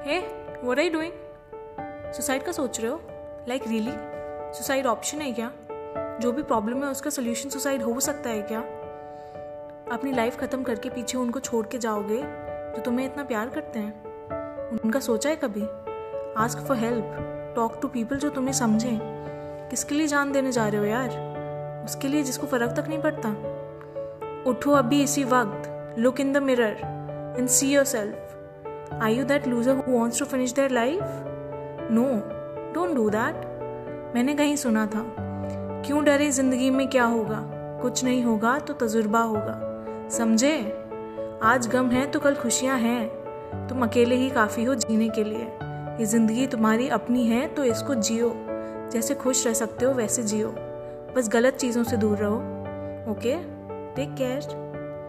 Hey are you doing? Suicide का सोच रहे हो? लाइक रियली सुसाइड ऑप्शन है क्या? जो भी प्रॉब्लम है, उसका सोल्यूशन सुसाइड हो सकता है क्या? अपनी लाइफ ख़त्म करके पीछे उनको छोड़ के जाओगे, जो तुम्हें इतना प्यार करते हैं? उनका सोचा है कभी? Ask for help talk to people जो तुम्हें समझें. किसके लिए जान देने जा रहे हो यार? उसके लिए जिसको फ़र्क तक नहीं पड़ता। उठो अभी इसी वक्त. Look in the mirror and see yourself I you that loser who wants to finish their life no don't do that मैंने कहीं सुना था। क्यों डरे ज़िंदगी में क्या होगा? कुछ नहीं होगा तो तजुर्बा होगा। समझे? आज गम है तो कल खुशियाँ हैं। तुम अकेले ही काफ़ी हो जीने के लिए। ये ज़िंदगी तुम्हारी अपनी है तो इसको जियो। जैसे खुश रह सकते हो वैसे जियो। बस गलत चीज़ों से दूर रहो। Okay take care